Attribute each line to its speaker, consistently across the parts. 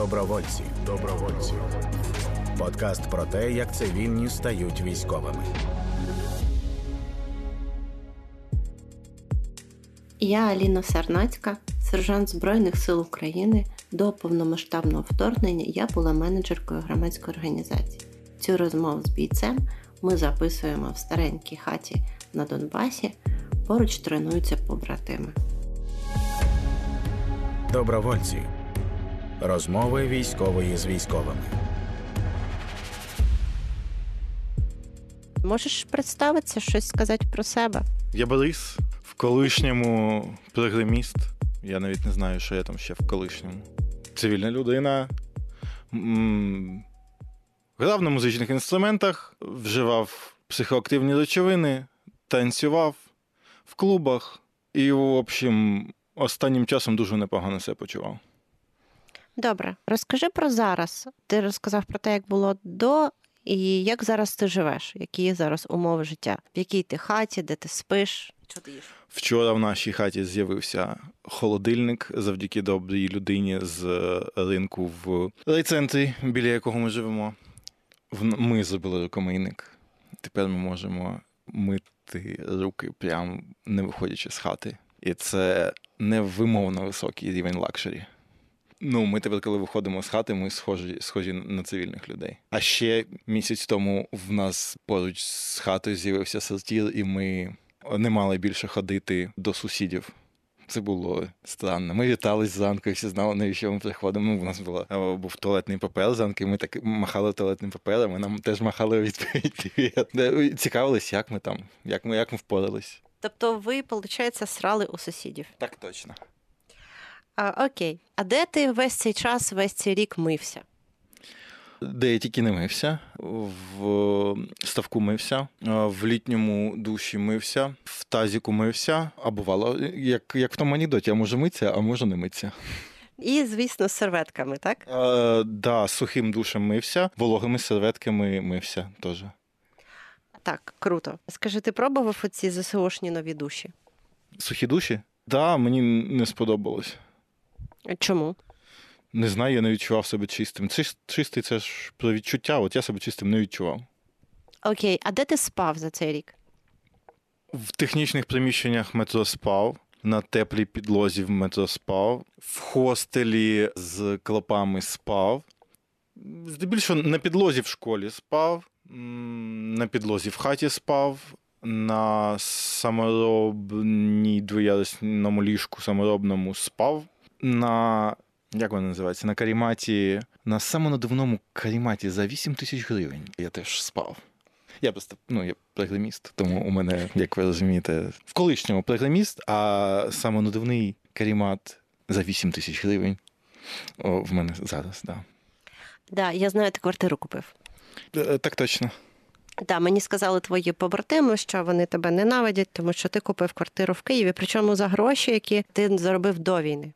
Speaker 1: Добровольці. Добровольці. Подкаст про те, як цивільні стають військовими.
Speaker 2: Я Аліна Сарнацька, сержант Збройних сил України. До повномасштабного вторгнення я була менеджеркою громадської організації. Цю розмову з бійцем ми записуємо в старенькій хаті на Донбасі. Поруч тренуються побратими.
Speaker 1: Добровольці. Розмови військової з військовими.
Speaker 2: Можеш представитися, щось сказати про себе?
Speaker 3: Я Борис в колишньому програміст. Я навіть не знаю, що я там ще в колишньому. Цивільна людина. Грав на музичних інструментах, вживав психоактивні речовини, танцював в клубах і, в общем, останнім часом дуже непогано себе почував.
Speaker 2: Добре, розкажи про зараз. Ти розказав про те, як було до, і як зараз ти живеш, які зараз умови життя, в якій ти хаті, де ти спиш, що ти їш?
Speaker 3: Вчора в нашій хаті з'явився холодильник завдяки добрій людині з ринку в райцентрі, біля якого ми живемо. Ми зробили рукомийник. Тепер ми можемо мити руки, прямо не виходячи з хати. І це невимовно високий рівень luxury. Ну, ми тепер, коли виходимо з хати, ми схожі, схожі на цивільних людей. А ще місяць тому в нас поруч з хатою з'явився сортір, і ми не мали більше ходити до сусідів. Це було странно. Ми вітались зранку, і всі знали, навіщо ми приходимо. Ну, у нас була, е, був туалетний папер зранку, і ми так махали туалетним папером, і нам теж махали відповідь. Цікавились, як ми там, як ми, як ми впорались.
Speaker 2: Тобто ви, виходить, срали у сусідів.
Speaker 3: Так точно.
Speaker 2: А, окей. А де ти весь цей час, весь цей рік мився?
Speaker 3: Де я тільки не мився, в ставку мився, в літньому душі мився, в тазіку мився, а бувало, як, як в тому анекдоті, а може митися, а може не митися.
Speaker 2: І, звісно, з серветками, так?
Speaker 3: Е, да, сухим душем мився, вологими серветками мився теж.
Speaker 2: Так, круто. Скажи, ти пробував оці ЗСУшні нові душі?
Speaker 3: Сухі душі? Да, мені не сподобалось.
Speaker 2: Чому?
Speaker 3: Не знаю, я не відчував себе чистим. Чистий це ж про відчуття, от я себе чистим не відчував.
Speaker 2: Окей, а де ти спав за цей рік?
Speaker 3: В технічних приміщеннях метро спав, на теплій підлозі в метро спав, в хостелі з клопами спав. Здебільшого на підлозі в школі спав, на підлозі в хаті спав, на саморобній двоярусному ліжку саморобному спав, на як воно називається? На каріматі, на самонадувному каріматі за 8 тисяч гривень я теж спав. Я просто ну, я програміст, тому у мене, як ви розумієте, в колишньому програміст, а самонадувний карімат за 8 тисяч гривень. О, в мене зараз, так.
Speaker 2: Да, я знаю, ти квартиру купив.
Speaker 3: Так точно.
Speaker 2: Да, мені сказали твої побратими, що вони тебе ненавидять, тому що ти купив квартиру в Києві, причому за гроші, які ти заробив до війни.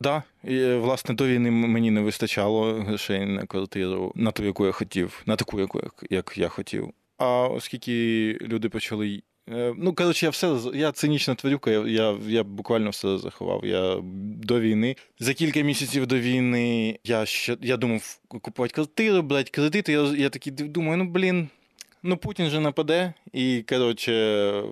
Speaker 3: Да, і, е, власне, до війни мені не вистачало грошей на квартиру, на ту, яку я хотів, на таку, яку як, як я хотів. А оскільки люди почали. е, Ну, коротше, я все я цинічна тварюка, я, я, я буквально все заховав. Я до війни. За кілька місяців до війни я ще я думав купувати квартиру, брати кредити. Я, я такий думаю, ну блін, ну Путін же нападе, і коротше,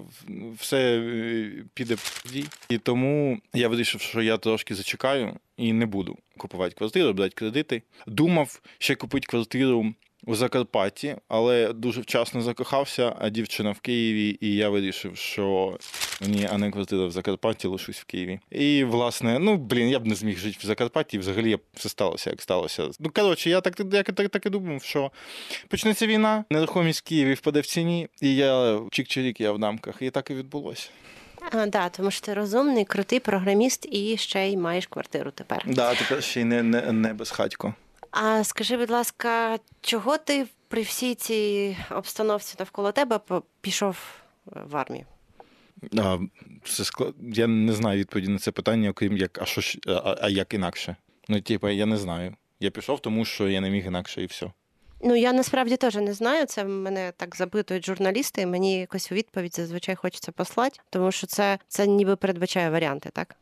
Speaker 3: все е, піде в І тому я вирішив, що я трошки зачекаю і не буду купувати квартиру, брати кредити. Думав ще купити квартиру у Закарпатті, але дуже вчасно закохався, а дівчина в Києві, і я вирішив, що ні, а не квартира в Закарпатті, лишусь в Києві. І, власне, ну блін, я б не зміг жити в Закарпатті, і взагалі все сталося, як сталося. Ну, коротше, я так, я так, так і думав, що почнеться війна, нерухомість в Києві впаде в ціні, і я чик-чирік, я в дамках. І так і відбулося.
Speaker 2: А, да, тому що ти розумний, крутий програміст і ще й маєш квартиру тепер.
Speaker 3: Да, тепер ще й не, не, не безхатько.
Speaker 2: А скажи, будь ласка, чого ти при всій цій обстановці навколо тебе пішов е, в армію?
Speaker 3: А, це склад... Я не знаю відповіді на це питання, окрім як, а що а, а як інакше? Ну, типу, я не знаю. Я пішов, тому що я не міг інакше, і все.
Speaker 2: Ну я насправді теж не знаю. Це мене так запитують журналісти, і мені якось у відповідь зазвичай хочеться послати, тому що це, це ніби передбачає варіанти, так?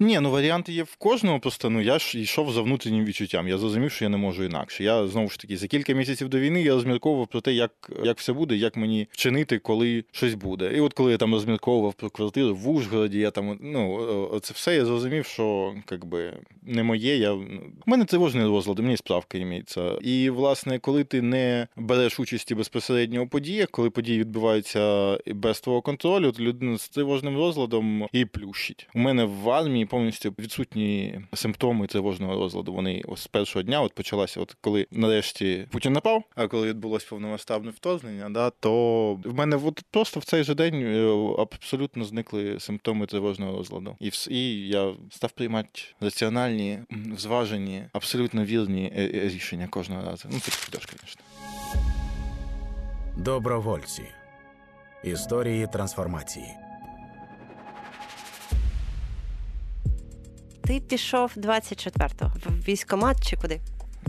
Speaker 3: Ні, ну варіанти є в кожного. Просто ну я ж йшов за внутрішнім відчуттям. Я зрозумів, що я не можу інакше. Я знову ж таки за кілька місяців до війни я розмірковував про те, як, як все буде, як мені вчинити, коли щось буде. І от коли я там розмірковував про квартиру в Ужгороді, я там ну це все я зрозумів, що якби не моє. Я У мене тривожний розлад, мені справка імеється. І власне, коли ти не береш участі безпосередньо у подіях, коли події відбуваються без твого контролю, то людина з тривожним розладом і плющить. У мене в армії повністю відсутні симптоми тривожного розладу. Вони ось з першого дня от почалася, от коли нарешті Путін напав, а коли відбулось повномасштабне вторгнення, да, то в мене от просто в цей же день е, абсолютно зникли симптоми тривожного розладу. І вс- і я став приймати раціональні, зважені, абсолютно вірні е, е, рішення кожного разу. Ну, це підеш, звісно.
Speaker 1: Добровольці. Історії трансформації.
Speaker 2: Ти пішов 24-го в військкомат чи куди?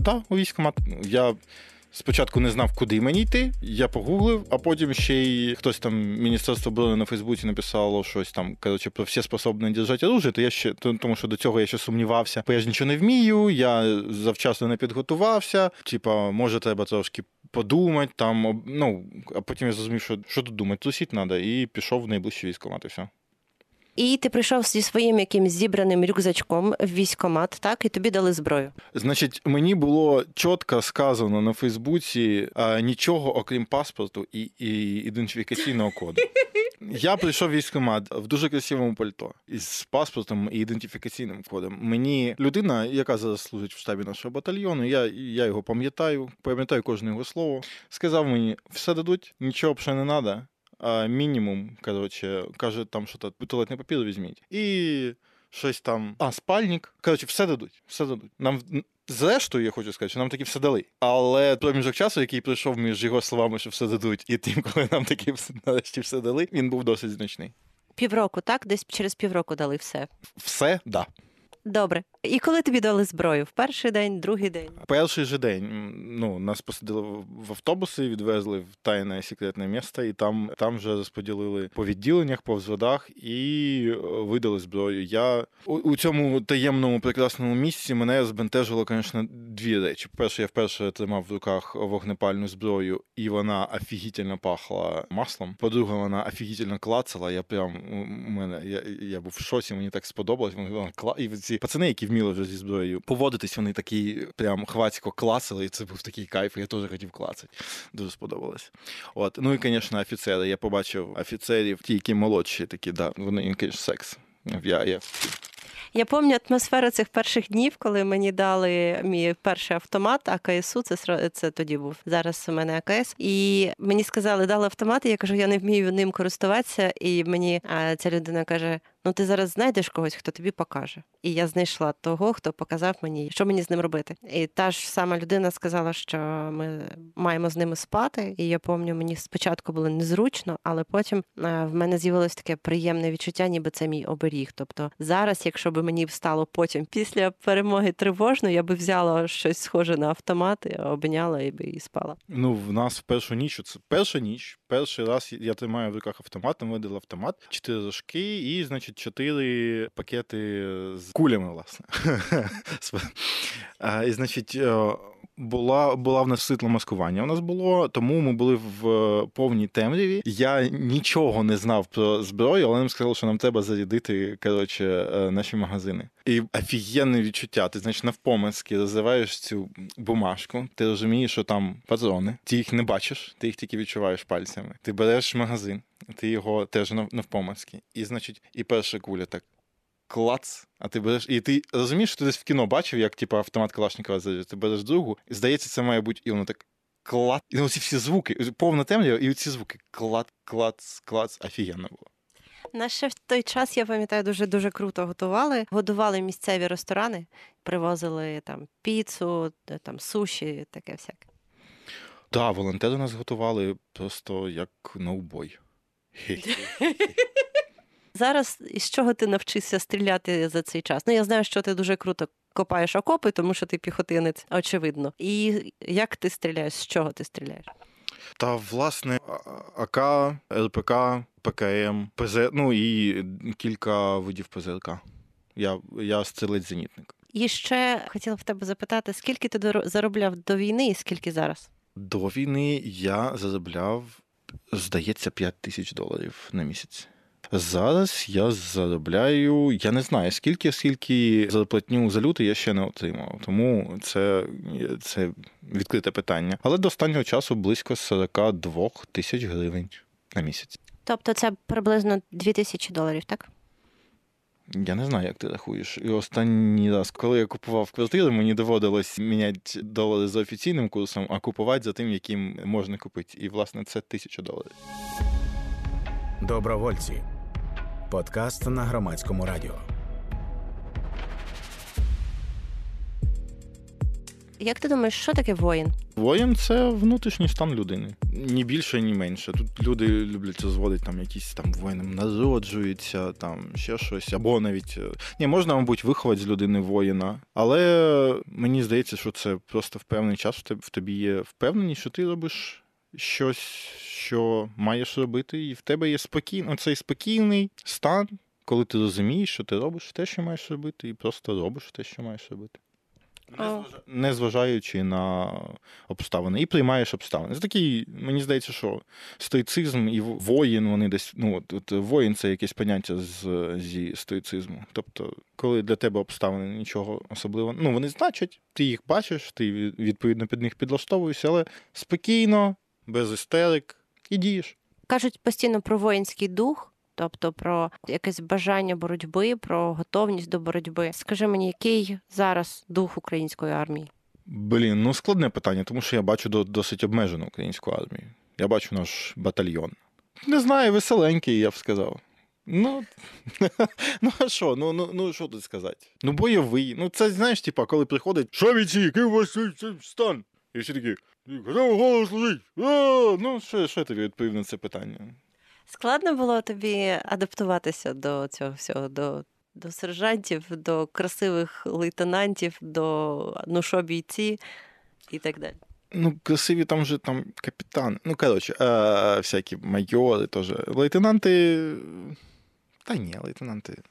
Speaker 3: Так, у військкомат. Я спочатку не знав, куди мені йти. Я погуглив, а потім ще й хтось там Міністерство оборони на Фейсбуці написало щось там, коротше, про всі способні держати оружие, то я ще то- тому, що до цього я ще сумнівався, бо я ж нічого не вмію, я завчасно не підготувався. Типа, може, треба трошки подумати там. Ну а потім я зрозумів, що що тут думати, тусіть треба, і пішов в найближчий військкомат, і все.
Speaker 2: І ти прийшов зі своїм якимсь зібраним рюкзачком в військкомат, так, і тобі дали зброю.
Speaker 3: Значить, мені було чітко сказано на Фейсбуці а, нічого, окрім паспорту і, і ідентифікаційного коду. Я прийшов в військкомат в дуже красивому пальто із паспортом і ідентифікаційним кодом. Мені людина, яка зараз служить в штабі нашого батальйону, я, я його пам'ятаю, пам'ятаю кожне його слово. Сказав мені, все дадуть, нічого ще не треба. А мінімум, коротше, каже, там що то туалетний папір візьміть. І щось там. А, спальник. Коротше, все дадуть. Все дадуть. Нам зрештою, я хочу сказати, що нам таки все дали. Але проміжок часу, який пройшов між його словами, що все дадуть, і тим, коли нам таки все- нарешті все дали, він був досить значний.
Speaker 2: Півроку, так? Десь через півроку дали все.
Speaker 3: Все, да.
Speaker 2: Добре. І коли тобі дали зброю? В перший день, другий день?
Speaker 3: Перший же день ну, нас посадили в- автобуси, відвезли в тайне секретне місце, і там, там вже розподілили по відділеннях, по взводах і е, видали зброю. Я у, у цьому таємному прекрасному місці мене збентежило, звісно, дві речі. По-перше, я вперше тримав в руках вогнепальну зброю, і вона офігітельно пахла маслом. По-друге, вона офігітельно клацала. Я прям у мене я, я був в шоці, мені так сподобалось. Вона кла... І ці пацани, які вміли вже зі зброєю поводитись, вони такі прям хвацько класили, і це був такий кайф. Я теж хотів клацати. Дуже сподобалось. От, ну і, звісно, офіцери. Я побачив офіцерів, ті, які молодші, такі, да, вони звісно, секс. Я, я
Speaker 2: Я пам'ятаю атмосферу цих перших днів, коли мені дали мій перший автомат АКСУ, це це тоді був. Зараз у мене АКС. І мені сказали, дали автомат, і я кажу, я не вмію ним користуватися. І мені а, ця людина каже: ну ти зараз знайдеш когось, хто тобі покаже. І я знайшла того, хто показав мені, що мені з ним робити. І та ж сама людина сказала, що ми маємо з ними спати. І я пам'ятаю, мені спочатку було незручно, але потім в мене з'явилось таке приємне відчуття, ніби це мій оберіг. Тобто зараз, якщо б мені стало потім після перемоги тривожно, я би взяла щось схоже на автомат, і обняла і би і спала.
Speaker 3: Ну, в нас в першу ніч, це перша ніч, перший раз я тримаю в руках автомат, там видали автомат, чотири рожки і, значить, чотири пакети з кулями, власне. І, значить, е, була, була в нас світло маскування. У нас було, тому ми були в е, повній темряві. Я нічого не знав про зброю, але нам сказали, що нам треба зарядити коротше, е, наші магазини. І офігенне відчуття. Ти значить навпомацьки розриваєш цю бумажку, ти розумієш, що там патрони, ти їх не бачиш, ти їх тільки відчуваєш пальцями. Ти береш магазин, ти його теж нав- навпомацьки. І, значить, і перша куля так. Клац, а ти береш. І ти розумієш, що ти десь в кіно бачив, як типу, автомат Калашникова заряджає. Ти береш другу, і здається, це має бути, і воно так клац. І оці всі звуки, повна темрява, і ці звуки клац, клац, клац. Офігенно було.
Speaker 2: Нас ще в той час, я пам'ятаю, дуже дуже круто готували. Годували місцеві ресторани, привозили там піцу, е, там суші, таке всяке.
Speaker 3: Так, волонтери нас готували просто як на убой.
Speaker 2: Зараз із чого ти навчився стріляти за цей час? Ну я знаю, що ти дуже круто копаєш окопи, тому що ти піхотинець, очевидно. І як ти стріляєш? З чого ти стріляєш?
Speaker 3: Та власне АК, ЛПК, ПКМ, ПЗ, ну і кілька видів ПЗЛК. Я я стрілець зенітник.
Speaker 2: І ще хотіла в тебе запитати, скільки ти заробляв до війни і скільки зараз?
Speaker 3: До війни я заробляв, здається, 5 тисяч доларів на місяць. Зараз я заробляю, я не знаю скільки, скільки зарплатню за лютий я ще не отримав. Тому це це відкрите питання. Але до останнього часу близько 42 тисяч гривень на місяць.
Speaker 2: Тобто це приблизно 2 тисячі доларів, так?
Speaker 3: Я не знаю, як ти рахуєш. І останній раз, коли я купував квартиру, мені доводилось міняти долари за офіційним курсом, а купувати за тим, яким можна купити. І, власне, це тисяча доларів.
Speaker 1: Добровольці. Подкаст на громадському радіо.
Speaker 2: Як ти думаєш, що таке воїн?
Speaker 3: Воїн це внутрішній стан людини. Ні більше, ні менше. Тут люди люблять це зводити, там якісь там воїном народжуються, там ще щось, або навіть е, ні, можна, мабуть, виховати з людини воїна, але мені здається, що це просто в певний час в тобі є впевненість, що ти робиш щось, що маєш робити, і в тебе є спокійний, цей спокійний стан, коли ти розумієш, що ти робиш те, що маєш робити, і просто робиш те, що маєш робити. Не зважаючи на обставини, і приймаєш обставини. Це такий, мені здається, що стоїцизм і воїн, вони десь. Ну, от, от воїн це якесь поняття з, зі стоїцизму. Тобто, коли для тебе обставини нічого особливого, ну вони значать, ти їх бачиш, ти відповідно під них підлаштовуєшся, але спокійно, без істерик і дієш.
Speaker 2: Кажуть постійно про воїнський дух тобто про якесь бажання боротьби, про готовність до боротьби. Скажи мені, який зараз дух української армії?
Speaker 3: Блін, ну складне питання, тому що я бачу досить обмежену українську армію. Я бачу наш батальйон. Не знаю, веселенький, я б сказав. Ну, ну а що? Ну ну, ну що тут сказати? Ну, бойовий. Ну, це знаєш, типа, коли приходить, що від який у вас стан? І всі такі, готовий голос лежить. Ну, що що я тобі відповів на це питання?
Speaker 2: Складно було тобі адаптуватися до цього всього, до до сержантів, до красивих лейтенантів, до ну що бійці і так далі.
Speaker 3: Ну, красиві там же там капітани. Ну, коротше, а, всякі майори теж. Лейтенанти. Та ні, лейтенанти.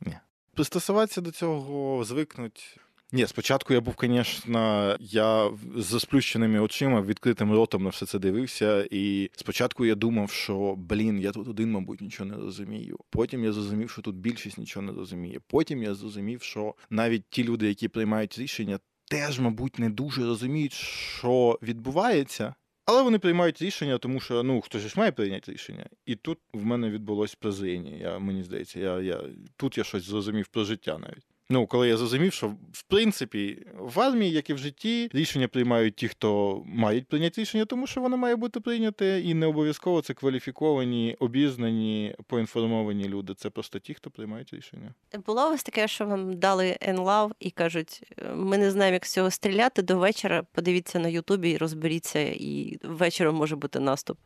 Speaker 3: Ні. Пристосуватися до цього, звикнуть. Ні, спочатку я був, звісно, я з сплющеними очима, відкритим ротом на все це дивився. І спочатку я думав, що блін, я тут один, мабуть, нічого не розумію. Потім я зрозумів, що тут більшість нічого не розуміє. Потім я зрозумів, що навіть ті люди, які приймають рішення, теж, мабуть, не дуже розуміють, що відбувається. Але вони приймають рішення, тому що ну хтось ж має прийняти рішення. І тут в мене відбулось прозріння. Я мені здається, я я тут я щось зрозумів про життя навіть. Ну, коли я зрозумів, що в принципі в армії, як і в житті, рішення приймають ті, хто мають прийняти рішення, тому що воно має бути прийняте, і не обов'язково це кваліфіковані, обізнані, поінформовані люди. Це просто ті, хто приймають рішення.
Speaker 2: Було у вас таке, що вам дали енлав і кажуть: ми не знаємо, як з цього стріляти до вечора. Подивіться на Ютубі розберіться, і вечором може бути наступ.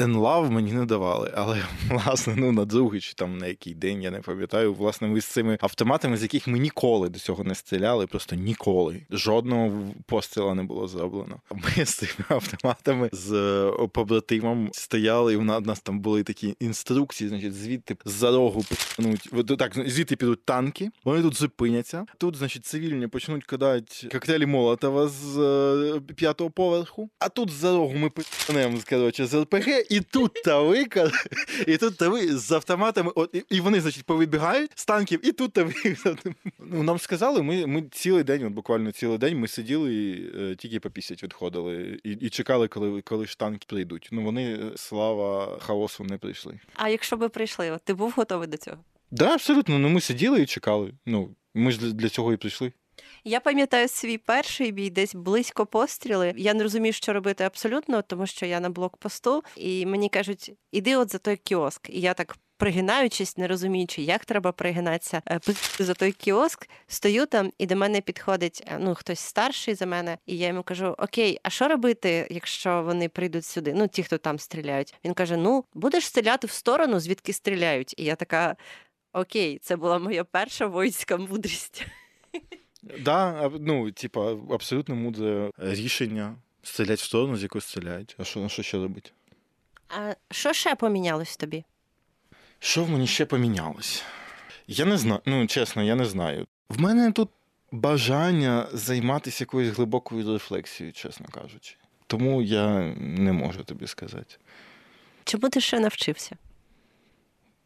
Speaker 3: Енлав мені не давали, але власне ну на другий чи там на який день я не пам'ятаю. Власне, ми з цими автоматами, з яких ми ніколи до цього не стріляли, просто ніколи. Жодного постріла не було зроблено. Ми з цими автоматами з е, побратимом стояли, і в нас там були такі інструкції, значить, звідти за рогу пнуть. Так, звідти підуть танки, вони тут зупиняться. Тут, значить, цивільні почнуть кидати коктейлі Молотова з е, п'ятого поверху, а тут за рогу ми пнемо, коротше, з РПГ. І тут та ви, і тут та ви з автоматами, от, і вони, значить, повибігають з танків, і тут та ви. Ну, Нам сказали, ми ми цілий день, от буквально цілий день, ми сиділи і е, тільки по 50 відходили, і і чекали, коли коли ж танки прийдуть. Ну вони, слава хаосу, не прийшли.
Speaker 2: А якщо би прийшли, от ти був готовий до цього? Так,
Speaker 3: да, абсолютно. Ну ми сиділи і чекали. Ну, ми ж для цього і прийшли.
Speaker 2: Я пам'ятаю свій перший бій, десь близько постріли. Я не розумів, що робити абсолютно, тому що я на блокпосту, і мені кажуть, іди от за той кіоск. І я так. Пригинаючись, не розуміючи, як треба пригинатися е, за той кіоск, стою там, і до мене підходить е, ну хтось старший за мене, і я йому кажу: Окей, а що робити, якщо вони прийдуть сюди? Ну, ті, хто там стріляють. Він каже: Ну, будеш стріляти в сторону, звідки стріляють. І я така: Окей, це була моя перша воїнська мудрість.
Speaker 3: Да, ну, типа, абсолютно мудре рішення. Стрілять в сторону, з якої стріляють. А що, а що ще робити?
Speaker 2: А що ще помінялось тобі?
Speaker 3: Що в мені ще помінялось? Я не знаю, ну чесно, я не знаю. В мене тут бажання займатися якоюсь глибокою рефлексією, чесно кажучи. Тому я не можу тобі сказати.
Speaker 2: Чому ти ще навчився?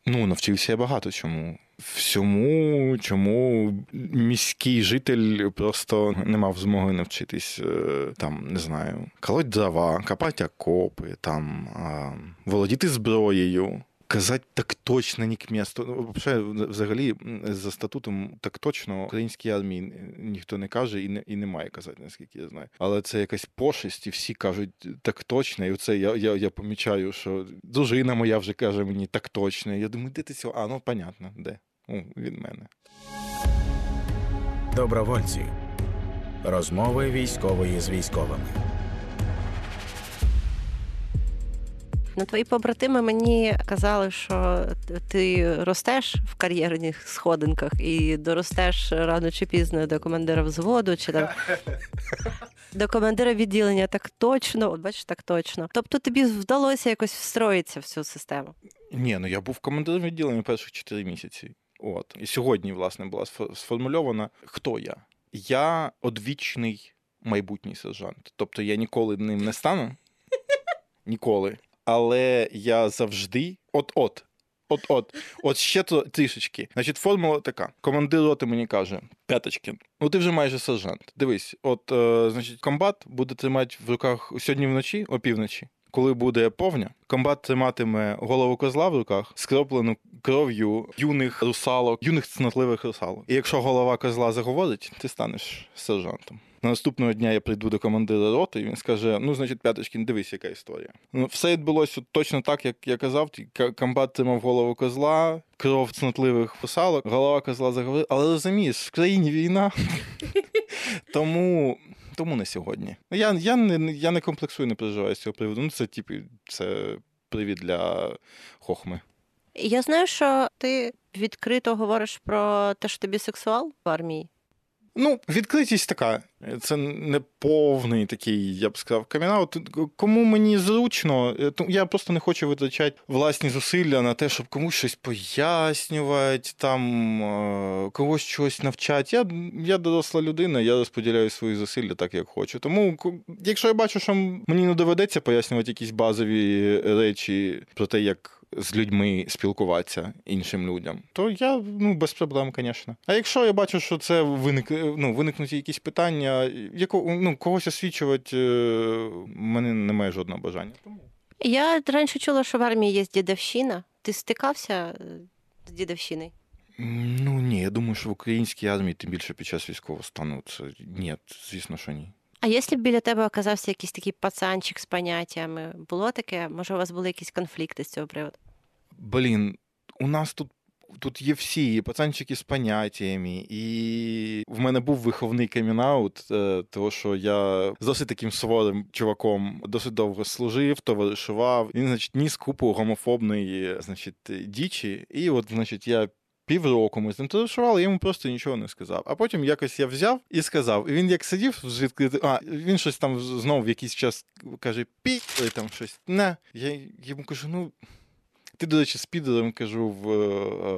Speaker 3: Ну, навчився я багато чому. Всьому, чому міський житель просто не мав змоги навчитись, е, там, не знаю, колоть дрова, копати окопи, там, володіти зброєю. Казати так точно ні к місту. Ну, взагалі, взагалі, за статутом так точно українській армії ніхто не каже і не і не має казати, наскільки я знаю. Але це якась пошесть, і всі кажуть так точно. І оце я я, я помічаю, що дружина моя вже каже мені так точно. Я думаю, де ти цього? А, ну понятно, де? О, від мене.
Speaker 1: Добровольці. Розмови військової з військовими.
Speaker 2: Ну, твої побратими мені казали, що ти ростеш в кар'єрних сходинках і доростеш рано чи пізно до командира взводу, чи там до командира відділення так точно, от бачиш, так точно. Тобто тобі вдалося якось встроїтися в цю систему.
Speaker 3: Ні, ну я був командиром відділення перших 4 місяці. От. І сьогодні, власне, була сформульована, хто я. Я одвічний майбутній сержант. Тобто я ніколи ним не стану. Ніколи але я завжди от-от. От-от, от ще трішечки. Значить, формула така. Командир роти мені каже: П'яточкін, ну ти вже майже сержант. Дивись, от, е, значить, комбат буде тримати в руках сьогодні вночі, опівночі. Коли буде повня, комбат триматиме голову козла в руках, скроплену кров'ю юних русалок, юних цнотливих русалок. І якщо голова козла заговорить, ти станеш сержантом. На наступного дня я прийду до командира роти, і він скаже: Ну, значить, П'яточкін, дивись, яка історія. Ну, Все відбулося точно так, як я казав. Комбат тримав голову козла, кров цнотливих русалок, голова козла заговорила. Але розумієш, в країні війна. Тому. Тому не сьогодні. Я я, не я не комплексую, не переживаю з цього приводу. Ну, це типу, це привід для хохми.
Speaker 2: Я знаю, що ти відкрито говориш про те, що тобі сексуал в армії.
Speaker 3: Ну, відкритість така. Це не повний такий, я б сказав, камінаут. Кому мені зручно, е, я просто не хочу витрачати власні зусилля на те, щоб комусь щось пояснювати, там е, когось щось навчати. Я я доросла людина, я розподіляю свої зусилля так, як хочу. Тому, якщо я бачу, що мені не доведеться пояснювати якісь базові речі про те, як з людьми спілкуватися іншим людям, то я ну без проблем, звісно. А якщо я бачу, що це виник, ну, виникнуть якісь питання, яко, ну, когось освічувати, в е, мене немає жодного бажання.
Speaker 2: Я раніше чула, що в армії є дідовщина. Ти стикався е, з дідовщиною?
Speaker 3: Ну ні, я думаю, що в українській армії, тим більше під час військового стану, це ні, звісно, що ні.
Speaker 2: А якщо б біля тебе оказався якийсь такий пацанчик з поняттями, було таке? Може, у вас були якісь конфлікти з цього приводу?
Speaker 3: Блін, у нас тут тут є всі і пацанчики з поняттями, і в мене був виховний камінаут, е, тому що я з досить таким суворим чуваком досить довго служив, товаришував. Він, значить, ніс купу гомофобної, значить, дічі. І от, значить, я. Півроку ми з ним товаришували, я йому просто нічого не сказав. А потім якось я взяв і сказав. І він як сидів з відкритим, а він щось там знову в якийсь час каже: пі, там щось не. Я йому кажу, ну ти, до речі, з підером, кажу, в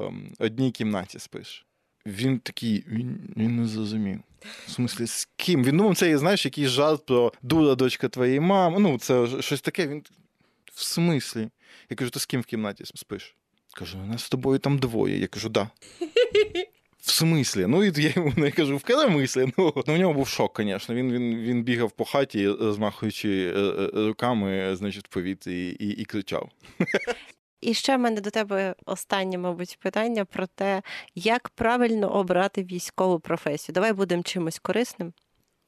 Speaker 3: ем, одній кімнаті спиш. Він такий, він він не зрозумів. В смислі, з ким? Він думав, це, знаєш, якийсь жарт про дура дочка твоєї мами. Ну, це щось таке. Він в смислі? Я кажу, ти з ким в кімнаті спиш? Кажу, у нас з тобою там двоє. Я кажу, да. В смислі? Ну, і я йому не кажу, в керамислі. Ну, ну, в нього був шок, звісно. Він він, він бігав по хаті, розмахуючи е, е, руками, значить, в повітрі і, і, і кричав.
Speaker 2: І ще в мене до тебе останнє, мабуть, питання про те, як правильно обрати військову професію. Давай будемо чимось корисним.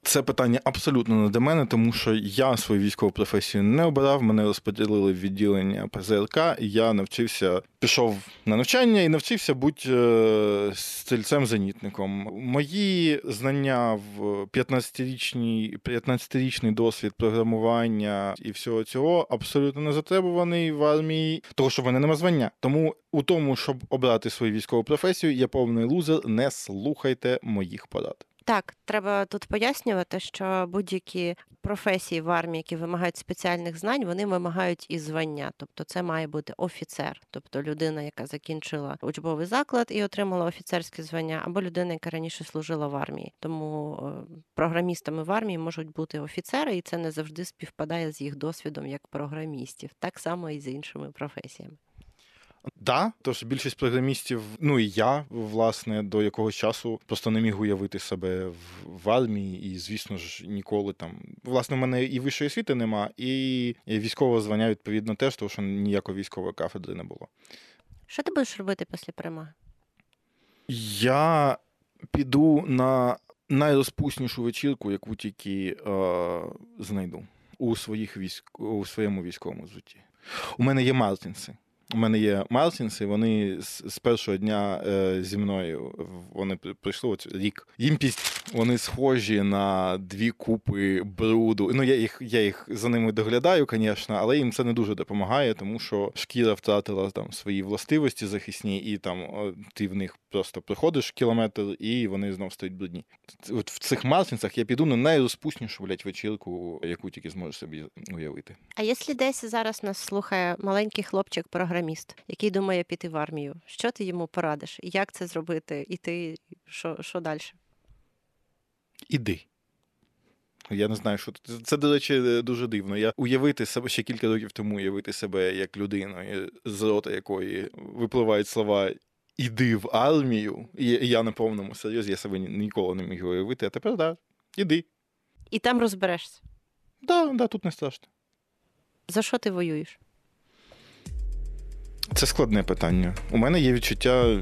Speaker 3: Це питання абсолютно не до мене, тому що я свою військову професію не обирав. Мене розподілили в відділення ПЗРК, і я навчився, пішов на навчання і навчився бути е, стрільцем-зенітником. Мої знання в 15-річний 15-річний досвід програмування і всього цього абсолютно не затребуваний в армії, того що в мене нема звання. Тому у тому, щоб обрати свою військову професію, я повний лузер. Не слухайте моїх порад.
Speaker 2: Так, треба тут пояснювати, що будь-які професії в армії, які вимагають спеціальних знань, вони вимагають і звання. Тобто це має бути офіцер, тобто людина, яка закінчила учбовий заклад і отримала офіцерське звання, або людина, яка раніше служила в армії. Тому е, програмістами в армії можуть бути офіцери, і це не завжди співпадає з їх досвідом як програмістів, так само і з іншими професіями.
Speaker 3: Да, тож більшість програмістів, ну і я, власне, до якогось часу просто не міг уявити себе в, в армії, і, звісно ж, ніколи там. Власне, в мене і вищої освіти нема, і військового звання, відповідно, теж, тому що ніякої військової кафедри не було.
Speaker 2: Що ти будеш робити після перемоги?
Speaker 3: Я піду на найрозпуснішу вечірку, яку тільки е, знайду у своїх військ... у своєму військовому житті. У мене є Мартінси. У мене є Мартінси, вони з, першого дня е, зі мною вони прийшли от рік. Їм пість вони схожі на дві купи бруду. Ну я їх я їх за ними доглядаю, звісно, але їм це не дуже допомагає, тому що шкіра втратила там свої властивості захисні, і там ти в них просто приходиш кілометр, і вони знов стають брудні. От в цих Мартінсах я піду на найрозпуснішу блядь, вечірку, яку тільки зможеш собі уявити.
Speaker 2: А якщо десь зараз нас слухає маленький хлопчик програміст який думає піти в армію, що ти йому порадиш? Як це зробити? І ти що, що далі?
Speaker 3: Іди. Я не знаю, що це, до речі, дуже дивно. Я уявити себе ще кілька років тому уявити себе як людину, з рота якої випливають слова Іди в армію. І я на повному серйозі, я себе ніколи не міг уявити, а тепер так, да, іди.
Speaker 2: І там розберешся.
Speaker 3: Так, да, да, тут не страшно.
Speaker 2: За що ти воюєш?
Speaker 3: Це складне питання. У мене є відчуття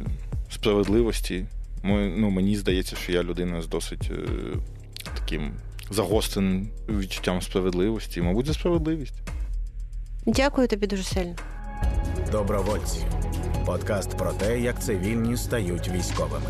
Speaker 3: справедливості. Ну, Мені здається, що я людина з досить е, таким загостреним відчуттям справедливості. Мабуть, за справедливість.
Speaker 2: Дякую тобі дуже сильно.
Speaker 1: Добровольці. Подкаст про те, як цивільні стають військовими.